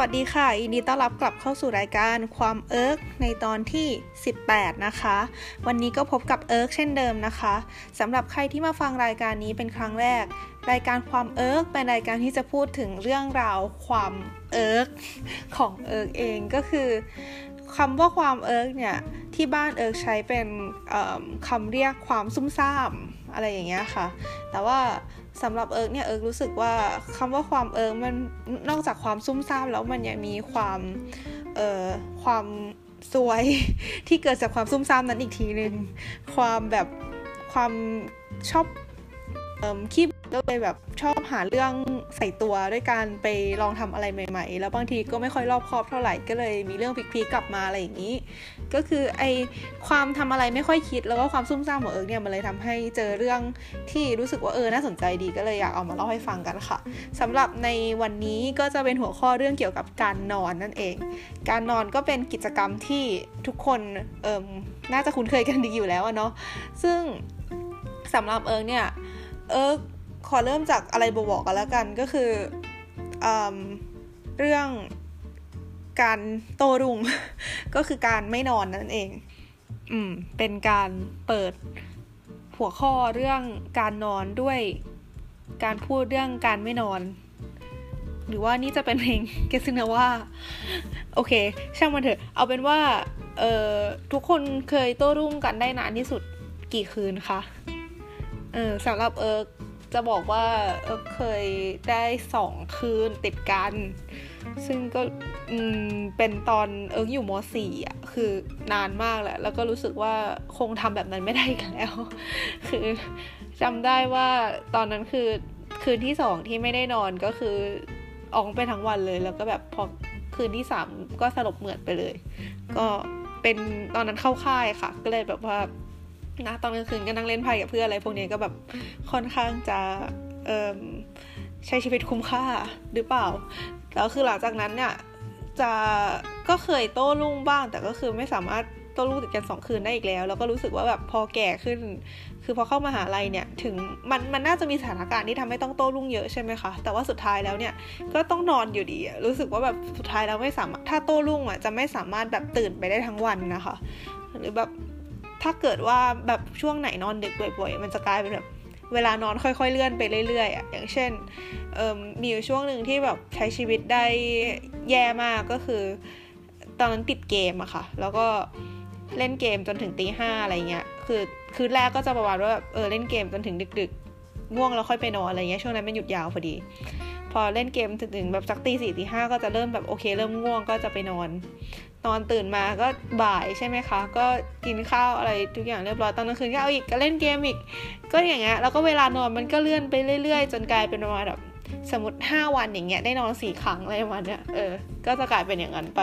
สวัสดีค่ะยินดีต้อนรับกลับเข้าสู่รายการความเอิร์กในตอนที่ 18 นะคะ วันนี้ก็พบกับเอิร์กเช่นเดิมนะคะสำหรับใครที่มาฟังรายการนี้เป็นครั้งแรก รายการความเอิร์กเป็นรายการที่จะพูดถึงเรื่องราวความเอิร์กของเอิร์กเองก็คือคำว่าความเอิร์กเนี่ยที่บ้านเอิร์กใช้เป็นคำเรียกความซุ่มซ่ามอะไรอย่างเงี้ยค่ะ แต่ว่า สำหรับเอิร์กเนี่ยเอิร์กรู้สึกว่าคำว่าความเอิร์กมันนอกจากความซุ่มซ่ามแล้วมันยังมีความเอ่อความซวยที่เกิดจากความซุ่มซ่ามนั้นอีกทีหนึ่งความแบบความชอบเอ่อคีบก็เลยแบบชอบ หาเรื่องใส่ตัวด้วยการไปลองทำอะไรใหม่ ๆ แล้วบางทีก็ไม่ค่อยรอบคอบเท่าไหร่ก็เลยมีเรื่อง peak ๆกลับมาอะไรอย่างนี้ ก็คือไอความทำอะไรไม่ค่อยคิดแล้วก็ความซุ่มซ่ามของเอิร์กเนี่ยมันเลยทำให้เจอเรื่องที่รู้สึกว่าเออน่าสนใจดีก็เลยอยากเอามาเล่าให้ฟังกันค่ะสำหรับในวันนี้ก็จะเป็นหัวข้อเรื่องเกี่ยวกับการนอนนั่นเอง การนอนก็เป็นกิจกรรมที่ทุกคนเอิมน่าจะคุ้นเคยกันดีอยู่แล้วเนาะซึ่งสำหรับเอิร์กเนี่ยเอิร์ก ขอเริ่มจากอะไรบอกกันแล้วกันก็คืออเรื่องการโต้รุ่ง ก็คือการไม่นอนนั่นเอง อืม เป็นการเปิดหัวข้อเรื่องการนอนด้วยการพูดเรื่องการไม่นอน หรือว่านี่จะเป็นเพลงเกซินาว่า โอเค ช่างมันเถอะ เอาเป็นว่า เอ่อ ทุกคนเคยโต้รุ่งกันได้นานที่สุดกี่คืนคะ เออสำหรับเอิร์ก จะบอกว่าเออเคยได้สองคืนติดกัน ซึ่งก็เป็นตอนเอิร์กอยู่ม .4 อะคือนานมากแหละแล้วก็รู้สึกว่าคงทำแบบนั้นไม่ได้กันแล้ว คือจำได้ว่าตอนนั้นคือคืนที่สองที่ไม่ได้นอนก็คือออกไปทั้งวันเลย แล้วก็แบบพอคืนที่สามก็สลบเหมือดไปเลย ก็เป็นตอนนั้นเข้าค่ายค่ะ ก็เลยแบบว่า นะตอนกลางคืนก็นั่งเล่นไพ่กับเพื่อนอะไรพวกนี้ก็แบบค่อนข้างจะใช้ชีวิตคุ้มค่าหรือเปล่าแล้วคือหลังจากนั้นเนี่ยจะก็เคยโต้รุ่งบ้าง แต่ก็คือไม่สามารถโต้รุ่งติดกันสองคืนได้อีกแล้ว แล้วก็รู้สึกว่าแบบพอแก่ขึ้น คือพอเข้ามาหาลัยเนี่ยถึงมันมันน่าจะมีสถานการณ์ที่ทำให้ต้องโต้รุ่งเยอะใช่ไหมคะแต่ว่าสุดท้ายแล้วเนี่ยก็ต้องนอนอยู่ดีรู้สึกว่าแบบสุดท้ายแล้วไม่สามารถถ้าโต้รุ่งอะจะไม่สามารถแบบตื่นไปได้ทั้งวันนะคะ หรือแบบ ถ้าเกิดว่าแบบช่วงไหนนอนดึกบ่อยๆ มันจะกลายเป็นแบบเวลานอนค่อยๆ เลื่อนไปเรื่อยๆอะอย่างเช่นมีอยู่ช่วงหนึ่งที่แบบใช้ชีวิตได้แย่มากก็คือ ตอนนั้นติดเกมอะค่ะ แล้วก็เล่นเกมจนถึงตีห้าอะไรเงี้ย คือคืนแรกก็จะประมาณว่าแบบเออเล่นเกมจนถึงดึกๆง่วงแล้วค่อยไปนอนอะไรเงี้ยช่วงนั้นมันหยุดยาวพอดี พอเล่นเกมถึงแบบสักตีสี่ตีห้าก็จะเริ่มแบบโอเค เริ่มง่วงก็จะไปนอน นอนตื่นมาก็บ่ายใช่ไหมคะ ก็กินข้าวอะไรทุกอย่างเรียบร้อยตอนกลางคืนก็เอาอีกก็เล่นเกมอีก ก็อย่างเงี้ยแล้วก็เวลานอนมันก็เลื่อนไปเรื่อย ๆ จนกลายเป็นประมาณแบบสมมติ 5 วันอย่างเงี้ยได้นอนสี่ครั้งอะไรประมาณเนี้ยเออ ก็จะกลายเป็นอย่างนั้นไป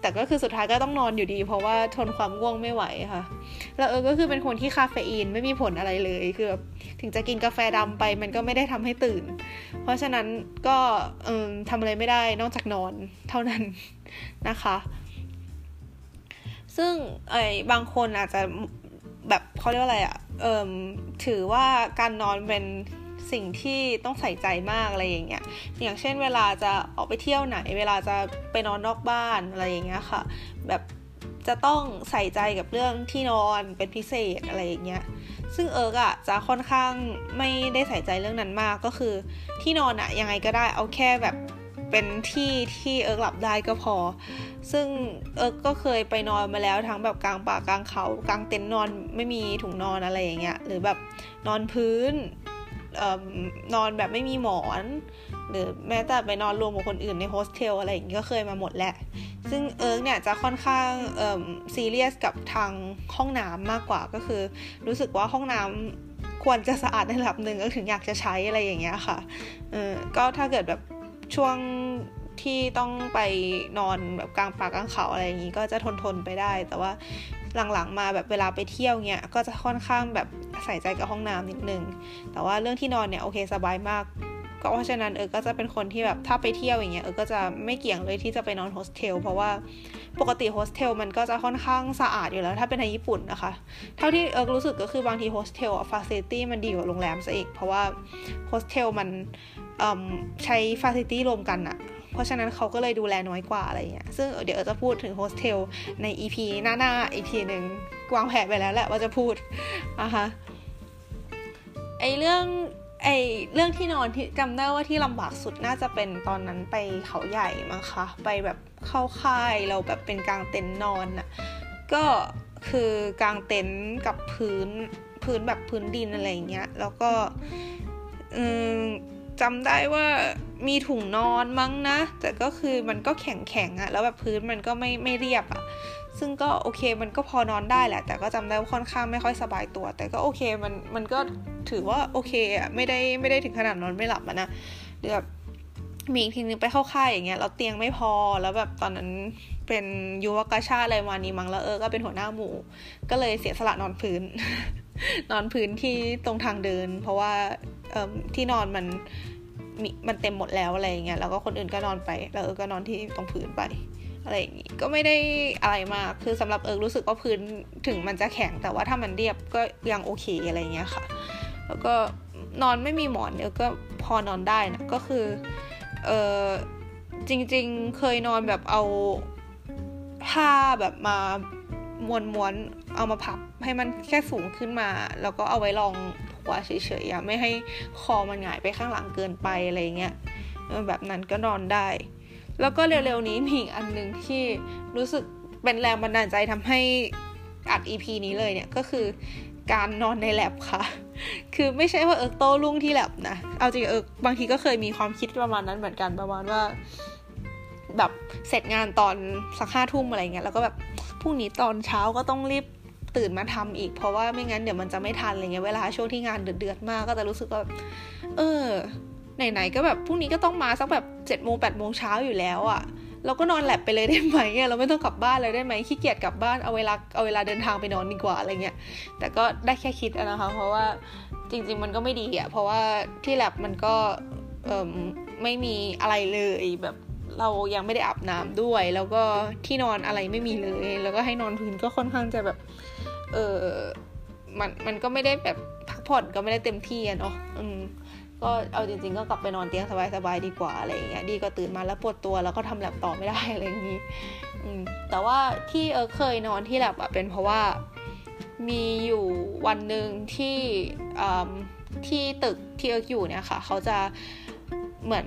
แต่ก็คือสุดท้ายก็ต้องนอนอยู่ดี เพราะว่าทนความง่วงไม่ไหวค่ะ แล้วเออก็คือเป็นคนที่คาเฟอีนไม่มีผลอะไรเลยคือแบบถึงจะกินกาแฟดำไปมันก็ไม่ได้ทำให้ตื่น เพราะฉะนั้นก็เออทำอะไรไม่ได้นอกจากนอนเท่านั้นนะคะ ซึ่งไอ้บางคนอาจจะแบบเขาเรียกว่าอะไรอะ่ะเอิมถือว่าการนอนเป็นสิ่งที่ต้องใส่ใจมากอะไรอย่างเงี้ย อย่างเช่นเวลาจะออกไปเที่ยวไหน เวลาจะไปนอนนอกบ้านอะไรอย่างเงี้ยค่ะ แบบจะต้องใส่ใจกับเรื่องที่นอนเป็นพิเศษอะไรอย่างเงี้ย ซึ่งเอิร์กอะจะค่อนข้างไม่ได้ใส่ใจเรื่องนั้นมากก็คือ ที่นอนอะยังไงก็ได้เอาแค่แบบ เป็นที่ที่เอิร์กหลับได้ก็พอ ซึ่งเอิร์กก็เคยไปนอนมาแล้วทั้งแบบกลางป่ากลางเขากลางเต็นท์นอนไม่มีถุงนอนอะไรอย่างเงี้ยหรือแบบนอนพื้นนอนแบบไม่มีหมอน หรือแม้แต่ไปนอนรวมกับคนอื่นในโฮสเทลอะไรอย่างเงี้ยก็เคยมาหมดแหละ ซึ่งเอิร์กเนี่ยจะค่อนข้างซีเรียสกับทางห้องน้ำมากกว่าก็คือ รู้สึกว่าห้องน้ำควรจะสะอาดในระดับหนึ่งก็ถึงอยากจะใช้อะไรอย่างเงี้ยค่ะเออก็ถ้าเกิดแบบ ช่วงที่ต้องไปนอนแบบกลางป่ากลางเขาอะไรอย่างนี้ก็จะทนทนไปได้ แต่ว่าหลังๆมาแบบเวลาไปเที่ยวเนี้ยก็จะค่อนข้างแบบใส่ใจกับห้องน้ำนิดนึง แต่ว่าเรื่องที่นอนเนี่ยโอเคสบายมาก ก็เพราะฉะนั้นเออก็จะเป็นคนที่แบบถ้าไปเที่ยวอย่างเงี้ยเออก็จะไม่เกี่ยงเลยที่จะไปนอนโฮสเทลเพราะว่าปกติโฮสเทลมันก็จะค่อนข้างสะอาดอยู่แล้ว ถ้าเป็นในญี่ปุ่นนะคะ เท่าที่เอิร์กรู้สึกก็คือบางทีโฮสเทลอะ facility มันดีกว่าโรงแรมซะอีก เพราะว่าโฮสเทลมัน ใช้ facility รวมกันอะเพราะฉะนั้นเขาก็เลยดูแลน้อยกว่าอะไรเงี้ย ซึ่งเดี๋ยวจะพูดถึงโฮสเทลใน EP หน้าๆอีกทีหนึ่งวางแผนไปแล้วแหละว่าจะพูดนะคะไอเรื่องไอเรื่องที่นอนที่จำได้ว่าที่ลำบากสุดน่าจะเป็นตอนนั้นไปเขาใหญ่มั้งคะไปแบบเข้าค่ายเราแบบเป็นกลางเต็นท์นอนอะก็คือกลางเต็นท์กับพื้นพื้นแบบพื้นดินอะไรเงี้ยแล้วก็ จำได้ว่ามีถุงนอนมั้งนะ แต่ก็คือมันก็แข็งแข็งอะแล้วแบบพื้นมันก็ไม่ไม่เรียบอะซึ่งก็โอเคมันก็พอนอนได้แหละ แต่ก็จำได้ว่าค่อนข้างไม่ค่อยสบายตัว แต่ก็โอเคมันมันก็ถือว่าโอเคอะไม่ได้ไม่ได้ถึงขนาดนอนไม่หลับอะนะหรือแบบมีทีนึงไปเข้าค่ายอย่างเงี้ยแล้วเตียงไม่พอแล้วแบบตอนนั้นเป็นยุวกชาอะไรมานี้มั้งแล้วเออก็เป็นหัวหน้าหมู่ ก็เลยเสียสละนอนพื้น นอนพื้นที่ตรงทางเดิน เพราะว่าที่นอนมันม,มันเต็มหมดแล้วอะไรเงี้ยแล้วก็คนอื่นก็นอนไป แล้วเออก็นอนที่ตรงพื้นไปอะไรอย่างงี้ก็ไม่ได้อะไรมากคือสำหรับเอิร์กรู้สึกว่าพื้นถึงมันจะแข็งแต่ว่าถ้ามันเรียบก็ยังโอเคอะไรเงี้ยค่ะ แล้วก็นอนไม่มีหมอนเอิร์กก็พอนอนได้นะก็คือเออจริงๆเคยนอนแบบเอาผ้าแบบมา ม้วนๆเอามาพับให้มันแค่สูงขึ้นมา แล้วก็เอาไว้รองหัวเฉยๆไม่ให้คอมันหงายไปข้างหลังเกินไปอะไรเงี้ยแบบนั้นก็นอนได้ แล้วก็เร็วๆนี้มีอีกอันหนึ่งที่รู้สึกเป็นแรงบันดาลใจทำให้อัด EP นี้เลยเนี่ยก็คือการนอนในแล็บค่ะ คือไม่ใช่ว่าเอิร์กโต้รุ่งที่แล็บนะ เอาจริงเอิร์กบางทีก็เคยมีความคิดประมาณนั้นเหมือนกันประมาณว่า แบบเสร็จงานตอนสักห้าทุ่มอะไรเงี้ยแล้วก็แบบ พรุ่งนี้ตอนเช้าก็ต้องรีบตื่นมาทำอีก เพราะว่าไม่งั้นเดี๋ยวมันจะไม่ทันอะไรเงี้ยเวลาช่วงที่งานเดือดๆมากก็จะรู้สึกว่าเออไหนๆก็แบบพรุ่งนี้ก็ต้องมาสักแบบเจ็ดโมงแปดโมงเช้าอยู่แล้วอะ่ะ เราก็นอนแลบไปเลยได้ไหมเราไม่ต้องกลับบ้านเลยได้ไหมขี้เกียจกลับบ้านเอาเวลาเอาเวลาเดินทางไปนอนดีกว่าอะไรเงี้ยแต่ก็ได้แค่คิดนะคะ เพราะว่าจริง ๆ มันก็ไม่ดีอะ่ะเพราะว่าที่แลบมันก็เออไม่มีอะไรเลยแบบ เรายังไม่ได้อาบน้ำด้วย แล้วก็ที่นอนอะไรไม่มีเลย แล้วก็ให้นอนพื้นก็ค่อนข้างจะแบบ เออมันมันก็ไม่ได้แบบพักผ่อนก็ไม่ได้เต็มที่อะเนาะอืมก็เอาจริงๆก็กลับไปนอนเตียงสบายๆดีกว่าอะไรอย่างเงี้ยดีกว่าตื่นมาแล้วปวดตัวแล้วก็ทำแล็บต่อไม่ได้อะไรอย่างงี้อืมแต่ว่าที่เอิร์กเคยนอนที่แล็บอะเป็นเพราะว่ามีอยู่วันหนึ่งที่ที่ตึกที่เอิร์กอยู่เนี่ยค่ะ เขาจะเหมือน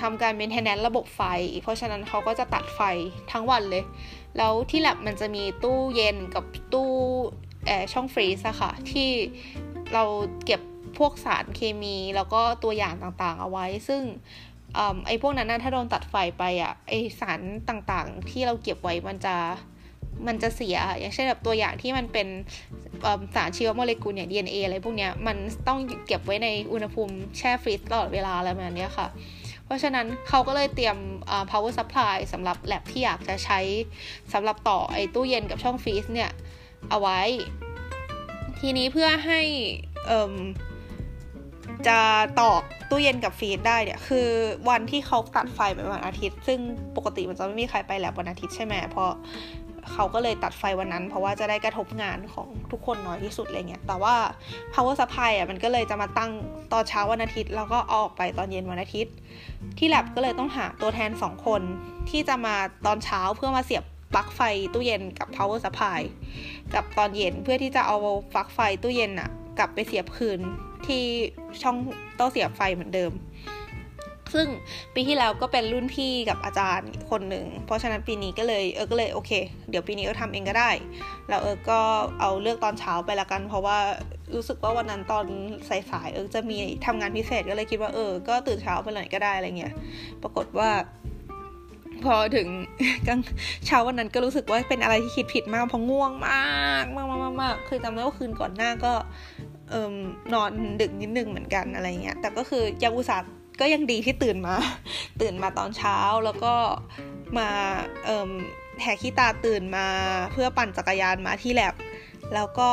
ทำการ maintenance ระบบไฟ เพราะฉะนั้นเขาก็จะตัดไฟทั้งวันเลย แล้วที่แล็บมันจะมีตู้เย็นกับตู้แอร์ช่องฟรีซอะค่ะ ที่เราเก็บพวกสารเคมีแล้วก็ตัวอย่างต่างๆ เอาไว้ ซึ่งไอ้พวกนั้นนะถ้าโดนตัดไฟไปอะไอสารต่างๆ ที่เราเก็บไว้มันจะมันจะเสีย อย่างเช่นแบบตัวอย่างที่มันเป็นสารชีวโมเลกุลอย่าง DNA อะไรพวกเนี้ย มันต้องเก็บไว้ในอุณหภูมิแช่ฟรีซตลอดเวลาอะไรแบบนี้ค่ะ เพราะฉะนั้นเขาก็เลยเตรียม power supply สำหรับแลบที่อยากจะใช้สำหรับต่อไอ้ตู้เย็นกับช่องฟรีซเนี่ย เอาไว้ ทีนี้เพื่อให้จะต่อตู้เย็นกับฟีดได้เนี่ยคือวันที่เขาตัดไฟเป็นวันอาทิตย์ ซึ่งปกติมันจะไม่มีใครไปแลบวันอาทิตย์ใช่ไหมเพราะ เขาก็เลยตัดไฟวันนั้น เพราะว่าจะได้กระทบงานของทุกคนน้อยที่สุดอะไรเงี้ยแต่ว่า power supply อะมันก็เลยจะมาตั้งตอนเช้าวันอาทิตย์ แล้วก็ออกไปตอนเย็นวันอาทิตย์ ที่แลบก็เลยต้องหาตัวแทน 2 คนที่จะมาตอนเช้าเพื่อมาเสียบปลั๊กไฟตู้เย็นกับ power supply กับตอนเย็นเพื่อที่จะเอาปลั๊กไฟตู้เย็นอะกลับไปเสียบคืนที่ช่องโต้เสียบไฟเหมือนเดิม ซึ่งปีที่แล้วก็เป็นรุ่นพี่กับอาจารย์คนหนึ่ง เพราะฉะนั้นปีนี้ก็เลยเออก็เลยโอเค เดี๋ยวปีนี้ก็ทำเองก็ได้ แล้วเออก็เอาเลือกตอนเช้าไปละกัน เพราะว่ารู้สึกว่าวันนั้นตอนสายๆเออจะมีทำงานพิเศษก็เลยคิดว่าเออ ก็ตื่นเช้าไปเลยก็ได้อะไรเงี้ย ปรากฏว่าพอถึงกลางเช้าวันนั้นก็รู้สึกว่าเป็นอะไรที่คิดผิดมากเพราะง่วงมากมากมากมากคือจำได้ว่าคืนก่อนหน้าก็เอิมนอนดึกนิดนึงเหมือนกันอะไรเงี้ยแต่ก็คือยังอุตส่าห์ ก็ยังดีที่ตื่นมา ตื่นมาตอนเช้าแล้วก็มาเอิมแหกขี้ตาตื่นมาเพื่อปั่นจักรยานมาที่แลบแล้วก็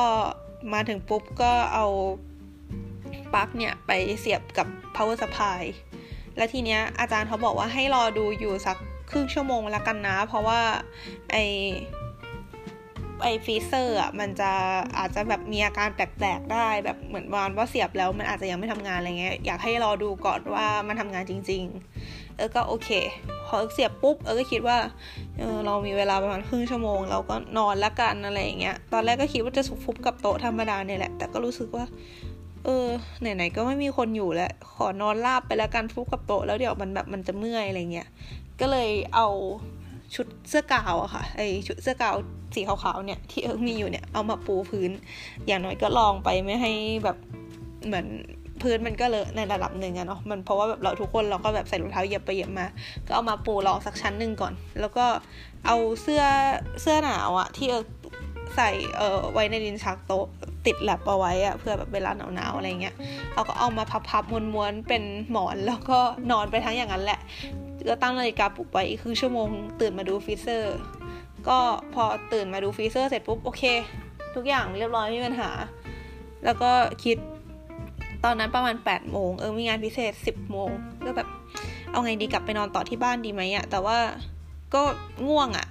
มาถึงปุ๊บก็เอาปลั๊กเนี่ย ไปเสียบกับ power supply และทีเนี้ยอาจารย์เขาบอกว่าให้รอดูอยู่สักครึ่งชั่วโมงแล้วกันนะ เพราะว่าไอ ไอ freezer อะมันจะอาจจะแบบมีอาการแปลกๆได้ แบบเหมือนประมาณว่าเสียบแล้วมันอาจจะยังไม่ทำงานอะไรเงี้ยอยากให้รอดูก่อนว่ามันทำงานจริง ๆ เออก็โอเค พอเสียบปุ๊บเอิร์กก็คิดว่าเออเรามีเวลาประมาณครึ่งชั่วโมง เราก็นอนละกันอะไรอย่างเงี้ยตอนแรกก็คิดว่าจะสุกฟุบกับโต๊ะธรรมดาเนี่ยแหละ แต่ก็รู้สึกว่า เออไหนๆก็ไม่มีคนอยู่แล้วขอนอนราบไปแล้วกันฟุบกับโต๊ะแล้วเดี๋ยวมันแบบมันจะเมื่อยอะไรเงี้ยก็เลยเอาชุดเสื้อกาวอะค่ะไอชุดเสื้อกาว สีขาวๆเนี่ยที่เอิร์กมีอยู่เนี่ยเอามาปูพื้น อย่างน้อยก็ลองไปไม่ให้แบบเหมือนพื้นมันก็เลอะในระดับหนึ่งอะเนาะมันเพราะว่าแบบเราทุกคนเราก็แบบใส่รองเท้าเหยียบไปเหยียบมา ก็เอามาปูรองสักชั้นหนึ่งก่อน แล้วก็เอาเสื้อเสื้อหนาวอะที่เอิร์กใส่เอ่อไว้ในลิ้นชักโต๊ะที่แล็บเอาไว้อะเพื่อแบบเวลาหนาวๆอะไรเงี้ยเราก็เอามาพับๆม้วนๆเป็นหมอนแล้วก็นอนไปทั้งอย่างนั้นแหละก็ตั้งนาฬิกาปลุกไปอีกครึ่งชั่วโมง ตื่นมาดู freezer ก็พอตื่นมาดู freezer เสร็จปุ๊บโอเค ทุกอย่างเรียบร้อยไม่มีปัญหา แล้วก็คิดตอนนั้นประมาณ8ปดโมงเออมีงานพิเศษ 10บโมงก็แบบเอาไงดีกลับไปนอนต่อที่บ้านดีไหมอะแต่ว่าก็ง่วงอะ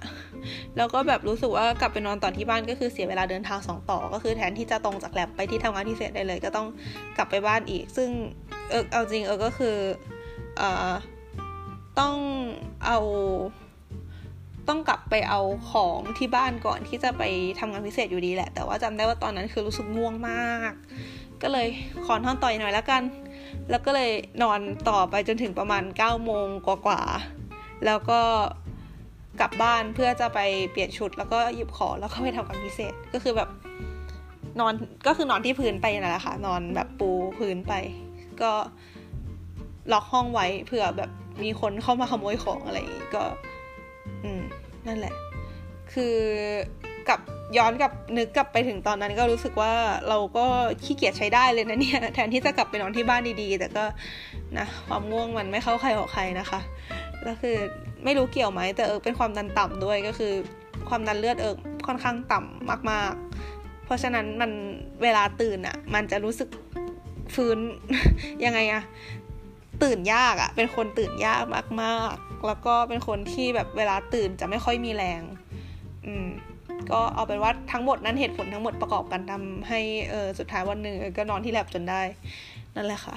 แล้วก็แบบรู้สึกว่ากลับไปนอนต่อที่บ้านก็คือเสียเวลาเดินทางสองต่อ ก็คือแทนที่จะตรงจากแลบไปที่ทำงานพิเศษได้เลย ก็ต้องกลับไปบ้านอีก ซึ่งเออเอาจริงเออก็คือเอ่อต้องเอา ต้องกลับไปเอาของที่บ้านก่อนที่จะไปทำงานพิเศษอยู่ดีแหละ แต่ว่าจำได้ว่าตอนนั้นคือรู้สึกง่วงมาก ก็เลยขอนอนต่อยหน่อยแล้วกัน แล้วก็เลยนอนต่อไปจนถึงประมาณ9ก้าโมงกว่าๆแล้วก็กลับบ้านเพื่อจะไปเปลี่ยนชุด แล้วก็หยิบของแล้วก็ไปทำงานพิเศษก็คือแบบนอนก็คือนอนที่พื้นไปนั่นแหละค่ะนอนแบบปูพื้นไป ก็ล็อกห้องไว้เผื่อแบบมีคนเข้ามาขโมยของอะไรอย่างงี้ก็ อืมนั่นแหละ คือกับย้อนกับนึกกลับไปถึงตอนนั้นก็รู้สึกว่าเราก็ขี้เกียจใช้ได้เลยนะเนี่ย แทนที่จะกลับไปนอนที่บ้านดีๆ แต่ก็นะความง่วงมันไม่เข้าใครออกใครนะคะแล้วคือไม่รู้เกี่ยวไหมแต่เอิกเป็นความดันต่ำด้วยก็คือ ความดันเลือดเอิกค่อนข้างต่ำมาก ๆ เพราะฉะนั้นมันเวลาตื่นอะ่ะ มันจะรู้สึกฟื้นยังไงอะตื่นยากอะเป็นคนตื่นยากมาก ๆ แล้วก็เป็นคนที่แบบเวลาตื่นจะไม่ค่อยมีแรง อืม ก็เอาเป็นว่าทั้งหมดนั้นเหตุผลทั้งหมดประกอบกันทำให้เออสุดท้ายวันหนึ่งก็นอนที่แลบจนได้ นั่นแหละค่ะ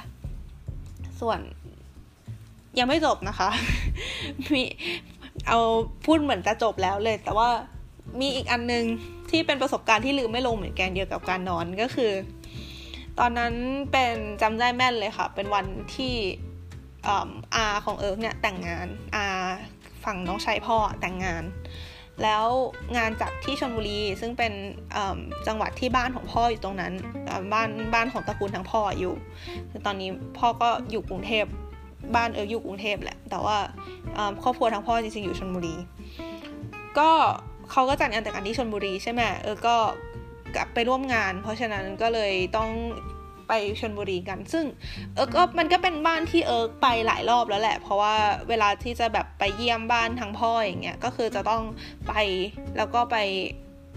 ส่วนยังไม่จบนะคะ มีเอาพูดเหมือนจะจบแล้วเลย แต่ว่ามีอีกอันนึงที่เป็นประสบการณ์ที่ลืมไม่ลงเหมือนกันเดียวกับการนอนก็คือ ตอนนั้นเป็นจำได้แม่นเลยค่ะ เป็นวันที่ อาของเอิร์กเนี่ยแต่งงานอาฝั่งน้องชายพ่อแต่งงาน แล้วงานจัดที่ชลบุรีซึ่งเป็นจังหวัดที่บ้านของพ่ออยู่ตรงนั้นบ้านบ้านของตระกูลทั้งพ่ออยู่ตอนนี้พ่อก็อยู่กรุงเทพบ้านเอออยู่กรุงเทพแหละแต่ว่าครอบครัวทั้งพ่อจริงๆอยู่ชลบุรี ก็เขาก็จัดงานแต่งงานที่ชลบุรีใช่ไหมเออก็กลับไปร่วมงาน เพราะฉะนั้นก็เลยต้อง ไปชลบุรีกัน ซึ่งเออก็มันก็เป็นบ้านที่เอิร์กไปหลายรอบแล้วแหละ เพราะว่าเวลาที่จะแบบไปเยี่ยมบ้านทางพ่ออย่างเงี้ยก็คือจะต้องไปแล้วก็ไป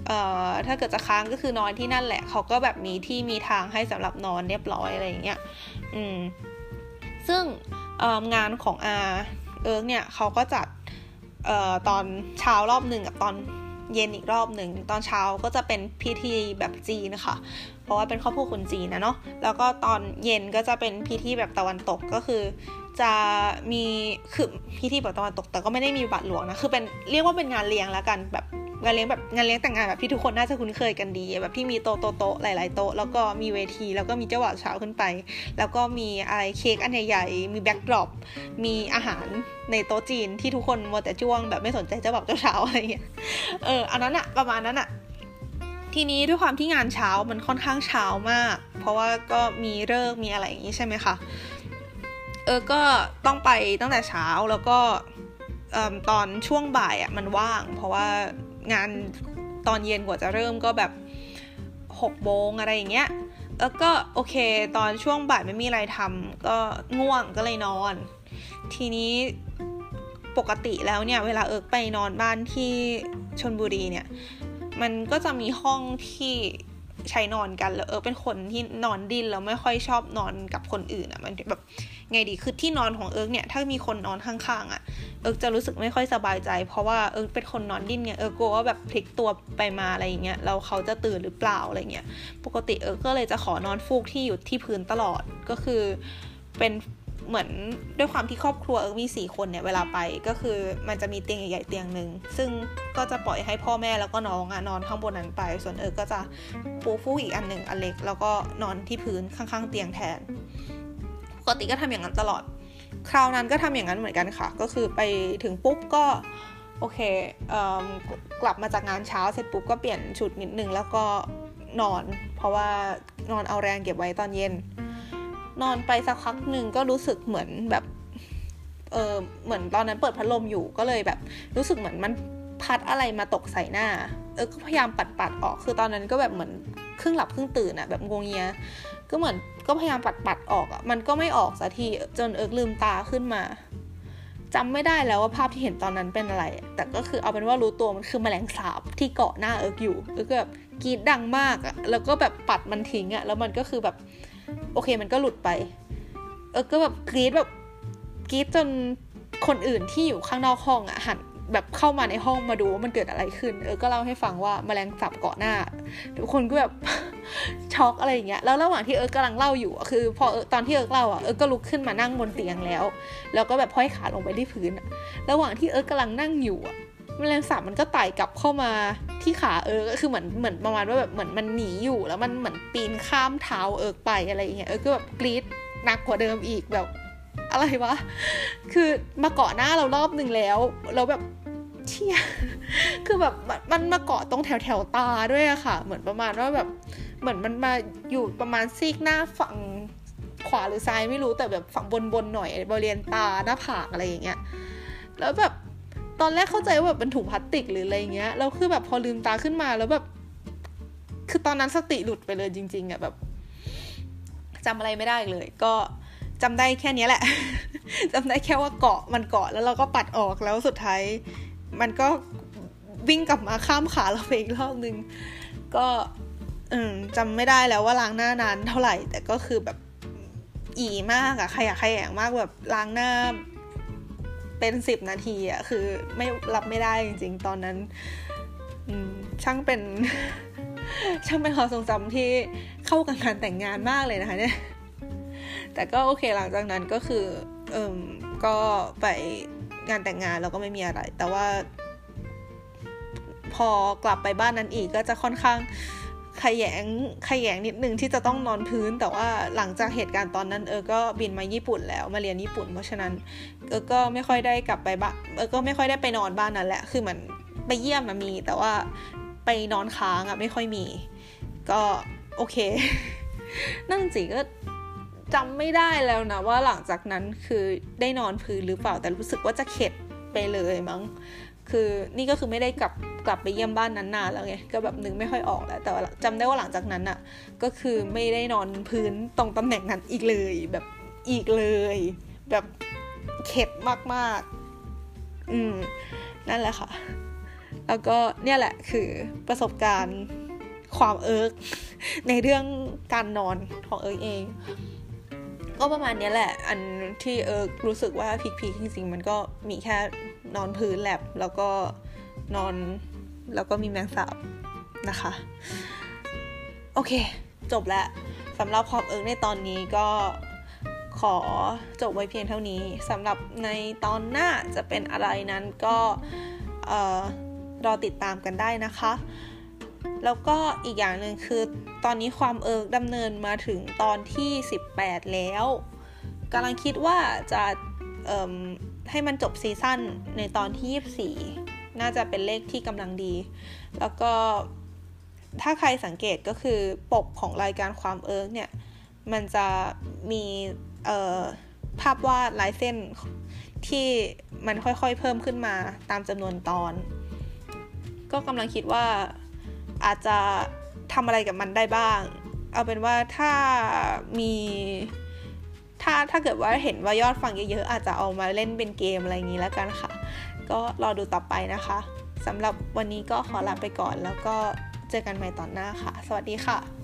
เอ่อถ้าเกิดจะค้างก็คือนอนที่นั่นแหละเขาก็แบบมีที่มีทางให้สำหรับนอนเรียบร้อยอะไรอย่างเงี้ยอืมซึ่งงานของอาเอิร์กเนี่ยเขาก็จัดออตอนเช้ารอบหนึ่งกับตอน เย็นอีกรอบหนึ่ง ตอนเช้าก็จะเป็นพิธีแบบจีนนะคะเพราะว่าเป็นครอบครัวคนจีนนะเนาะ แล้วก็ตอนเย็นก็จะเป็นพิธีแบบตะวันตกก็คือ จะมีคือพิธีแบบตะวันตกแต่ก็ไม่ได้มีบาทหลวงนะ คือเป็นเรียกว่าเป็นงานเลี้ยงแล้วกันแบบ งานเลี้ยงแบบงานเลี้ยงแต่งงานแบบที่ทุกคนน่าจะคุ้นเคยกันดี แบบที่มีโต๊ะโต๊ะหลายๆโต๊ะแล้วก็มีเวที แล้วก็มีเจ้าบ่าวเจ้าสาวขึ้นไป แล้วก็มีอะไรเค้กอันใหญ่ๆมี backdropมีอาหารในโต๊ะจีนที่ทุกคนมัวแต่จ้วงแบบไม่สนใจเจ้าบ่าวเจ้าเช้าอะไรเงี้ยเอออันนั้นอะประมาณนั้นอะทีนี้ด้วยความที่งานเช้ามันค่อนข้างเช้ามาก เพราะว่าก็มีเลิกมีอะไรอย่างนี้ใช่ไหมคะเออก็ต้องไปตั้งแต่เช้าแล้วก็ตอนช่วงบ่ายอะมันว่าง เพราะว่า งานตอนเย็นกว่าจะเริ่มก็แบบหกโมงอะไรอย่างเงี้ย แล้วก็โอเคตอนช่วงบ่ายไม่มีอะไรทำก็ง่วงก็เลยนอน ทีนี้ปกติแล้วเนี่ย เวลาเอิร์กไปนอนบ้านที่ชลบุรีเนี่ย มันก็จะมีห้องที่ใช้นอนกันแล้วเอิร์กเป็นคนที่นอนดิ้นแล้วไม่ค่อยชอบนอนกับคนอื่นอะ่ะมันแบบ ไงดีคือที่นอนของเอิร์กเนี่ยถ้ามีคนนอนข้างๆอะ่ะเอิร์กจะรู้สึกไม่ค่อยสบายใจ เพราะว่าเอิร์กเป็นคนนอนดิ้นเนี่ยเอิร์กกลัวว่าแบบพลิกตัวไปมาอะไรอย่างเงี้ยเราเขาจะตื่นหรือเปล่าอะไรเงี้ยปกติเอิร์กก็เลยจะขอนอนฟูกที่อยู่ที่พื้นตลอดก็คือเป็นเหมือนด้วยความที่ครอบครัวเอิร์กมีสี่คนเนี่ยเวลาไปก็คือมันจะมีเตียงใหญ่ๆเตียงหนึ่งซึ่งก็จะปล่อยให้พ่อแม่แล้วก็น้องอะนอนข้างบนนั้นไป ส่วนเอิร์กก็จะปูฟูกอีกอันหนึ่งอันเล็ก แล้วก็นอนที่พื้นข้างๆ เตียงแทน ปกติก็ทำอย่างนั้นตลอด คราวนั้นก็ทำอย่างนั้นเหมือนกันค่ะ ก็คือไปถึงปุ๊บก็โอเคเกลับมาจากงานเช้าเสร็จปุ๊บก็เปลี่ยนชุดนิดนึงแล้วก็นอน เพราะว่านอนเอาแรงเก็บไว้ตอนเย็น นอนไปสักพักหนึ่งก็รู้สึกเหมือนแบบเออเหมือนตอนนั้นเปิดพัดลมอยู่ก็เลยแบบ รู้สึกเหมือนมันพัดอะไรมาตกใส่หน้า เออก็พยายามปัดปัดออกคือตอนนั้นก็แบบเหมือนครึ่งหลับครึ่งตื่นอะแบบงงเงีย ก็เหมือนก็พยายามปัดปัดออกอะมันก็ไม่ออกสักทีจนเอิร์กลืมตาขึ้นมาจำไม่ได้แล้วว่าภาพที่เห็นตอนนั้นเป็นอะไร แต่ก็คือเอาเป็นว่ารู้ตัวมันคือแมลงสาบที่เกาะหน้าเอิร์กอยู่เอิร์กแบบกรีดดังมากอะแล้วก็แบบปัดมันทิ้งอะแล้วมันก็คือแบบโอเคมันก็หลุดไป เออก็แบบกรี๊ดแบบกรี๊ดจนคนอื่นที่อยู่ข้างนอกห้องอะหันแบบเข้ามาในห้องมาดูว่ามันเกิดอะไรขึ้น เออก็เล่าให้ฟังว่าแมลงสาบเกาะหน้า ทุกคนก็แบบ ช็อกอะไรอย่างเงี้ยแล้วระหว่างที่เอิร์กกำลังเล่าอยู่คือ พอตอนที่เอิร์กเล่าอะเอิร์กก็ลุกขึ้นมานั่งบนเตียงแล้ว แล้วก็แบบห้อยขาลงไปที่พื้นระหว่างที่เอิร์กกำลังนั่งอยู่อะแมลงสาบมันก็ไต่กลับเข้ามาที่ขาเอิร์กคือเหมือนเหมือนประมาณว่าแบบเหมือนมันหนีอยู่แล้วมันเหมือนปีนข้ามเท้าเอิร์กไปอะไรอย่างเงี้ยเอิร์กก็แบบกรี๊ดหนักกว่าเดิมอีกแบบอะไรวะ คือมาเกาะหน้าเรารอบหนึ่งแล้วเราแบบ เชี่ยคือแบบมันมาเกาะตรงแถวแถวตาด้วยอะค่ะ เหมือนประมาณว่าแบบเหมือนมันมาอยู่ประมาณซีกหน้าฝั่งขวาหรือซ้ายไม่รู้แต่แบบฝั่งบนบนหน่อยบริเวณตาหน้าผากอะไรอย่างเงี้ยแล้วแบบตอนแรกเข้าใจว่าแบบเป็นถุงพลาสติกหรืออะไรเงี้ยแล้วคือแบบพอลืมตาขึ้นมาแล้วแบบ คือตอนนั้นสติหลุดไปเลยจริง ๆอะแบบจำอะไรไม่ได้เลย ก็จำได้แค่นี้แหละจำได้แค่ว่าเกาะมันเกาะแล้วเราก็ปัดออกแล้วสุดท้าย มันก็วิ่งกลับมาข้ามขาเราไปอีกรอบนึง ก็จำไม่ได้แล้วว่าล้างหน้านานเท่าไหร่ แต่ก็คือแบบอีมากอะขยะขยงมากแบบล้างหน้าเป็นสิบนาทีอะคือไม่รับไม่ได้จริง ๆ ตอนนั้นช่างเป็น ช่างเป็นความทรงจำที่เข้ากับงานแต่งงานมากเลยนะคะเนี่ยแต่ก็โอเคหลังจากนั้นก็คือ เอิมก็ไป งานแต่งงานแล้วก็ไม่มีอะไร แต่ว่า พอกลับไปบ้านนั้นอีกก็จะค่อนข้างขยงขยงนิดนึงที่จะต้องนอนพื้น แต่ว่าหลังจากเหตุการณ์ตอนนั้นเออก็บินมาญี่ปุ่นแล้วมาเรียนญี่ปุ่น เพราะฉะนั้นเออก็ไม่ค่อยได้กลับไปบ้านเออก็ไม่ค่อยได้ไปนอนบ้านนั้นแหละคือเหมือนไปเยี่ยมมามี แต่ว่าไปนอนค้างอะไม่ค่อยมี ก็โอเค นั่งจีก็ จำไม่ได้แล้วนะว่าหลังจากนั้นคือได้นอนพื้นหรือเปล่าแต่รู้สึกว่าจะเข็ดไปเลยมั้ง คือนี่ก็คือไม่ได้กลับกลับไปเยี่ยมบ้านนั้นนานแล้วไงก็แบบนึกไม่ค่อยออกแล้วแต่ว่าจำได้ว่าหลังจากนั้นอะก็คือไม่ได้นอนพื้นตรงตำแหน่งนั้นอีกเลยแบบอีกเลย แบบเข็ดมากๆ อืมนั่นแหละค่ะ แล้วก็เนี่ยแหละคือประสบการณ์ความเอิร์กในเรื่องการนอนของเอิร์กเอง ก็ประมาณนี้แหละ อันที่เออรู้สึกว่า peak ๆจริงๆมันก็มีแค่นอนพื้นแลบแล้วก็นอนแล้วก็มีแมลงสาบนะคะ โอเค จบแล้วสำหรับความเอิร์กในตอนนี้ก็ขอจบไว้เพียงเท่านี้สำหรับในตอนหน้าจะเป็นอะไรนั้นก็รอติดตามกันได้นะคะ แล้วก็อีกอย่างหนึ่งคือตอนนี้ความเอิร์กดำเนินมาถึงตอนที่ 18 แล้วกำลังคิดว่าจะให้มันจบ season ในตอนที่ 24 น่าจะเป็นเลขที่กำลังดี แล้วก็ถ้าใครสังเกตก็คือปกของรายการความเอิร์กเนี่ย มันจะมีภาพวาดลายเส้นที่มันค่อยๆเพิ่มขึ้นมาตามจำนวนตอน ก็กำลังคิดว่า อาจจะทำอะไรกับมันได้บ้าง เอาเป็นว่าถ้ามีถ้าถ้าเกิดว่าเห็นว่ายอดฟังเยอะๆ อาจจะเอามาเล่นเป็นเกมอะไรอย่างนี้แล้วกันค่ะ ก็รอดูต่อไปนะคะสำหรับวันนี้ก็ขอลาไปก่อน แล้วก็เจอกันใหม่ตอนหน้าค่ะ สวัสดีค่ะ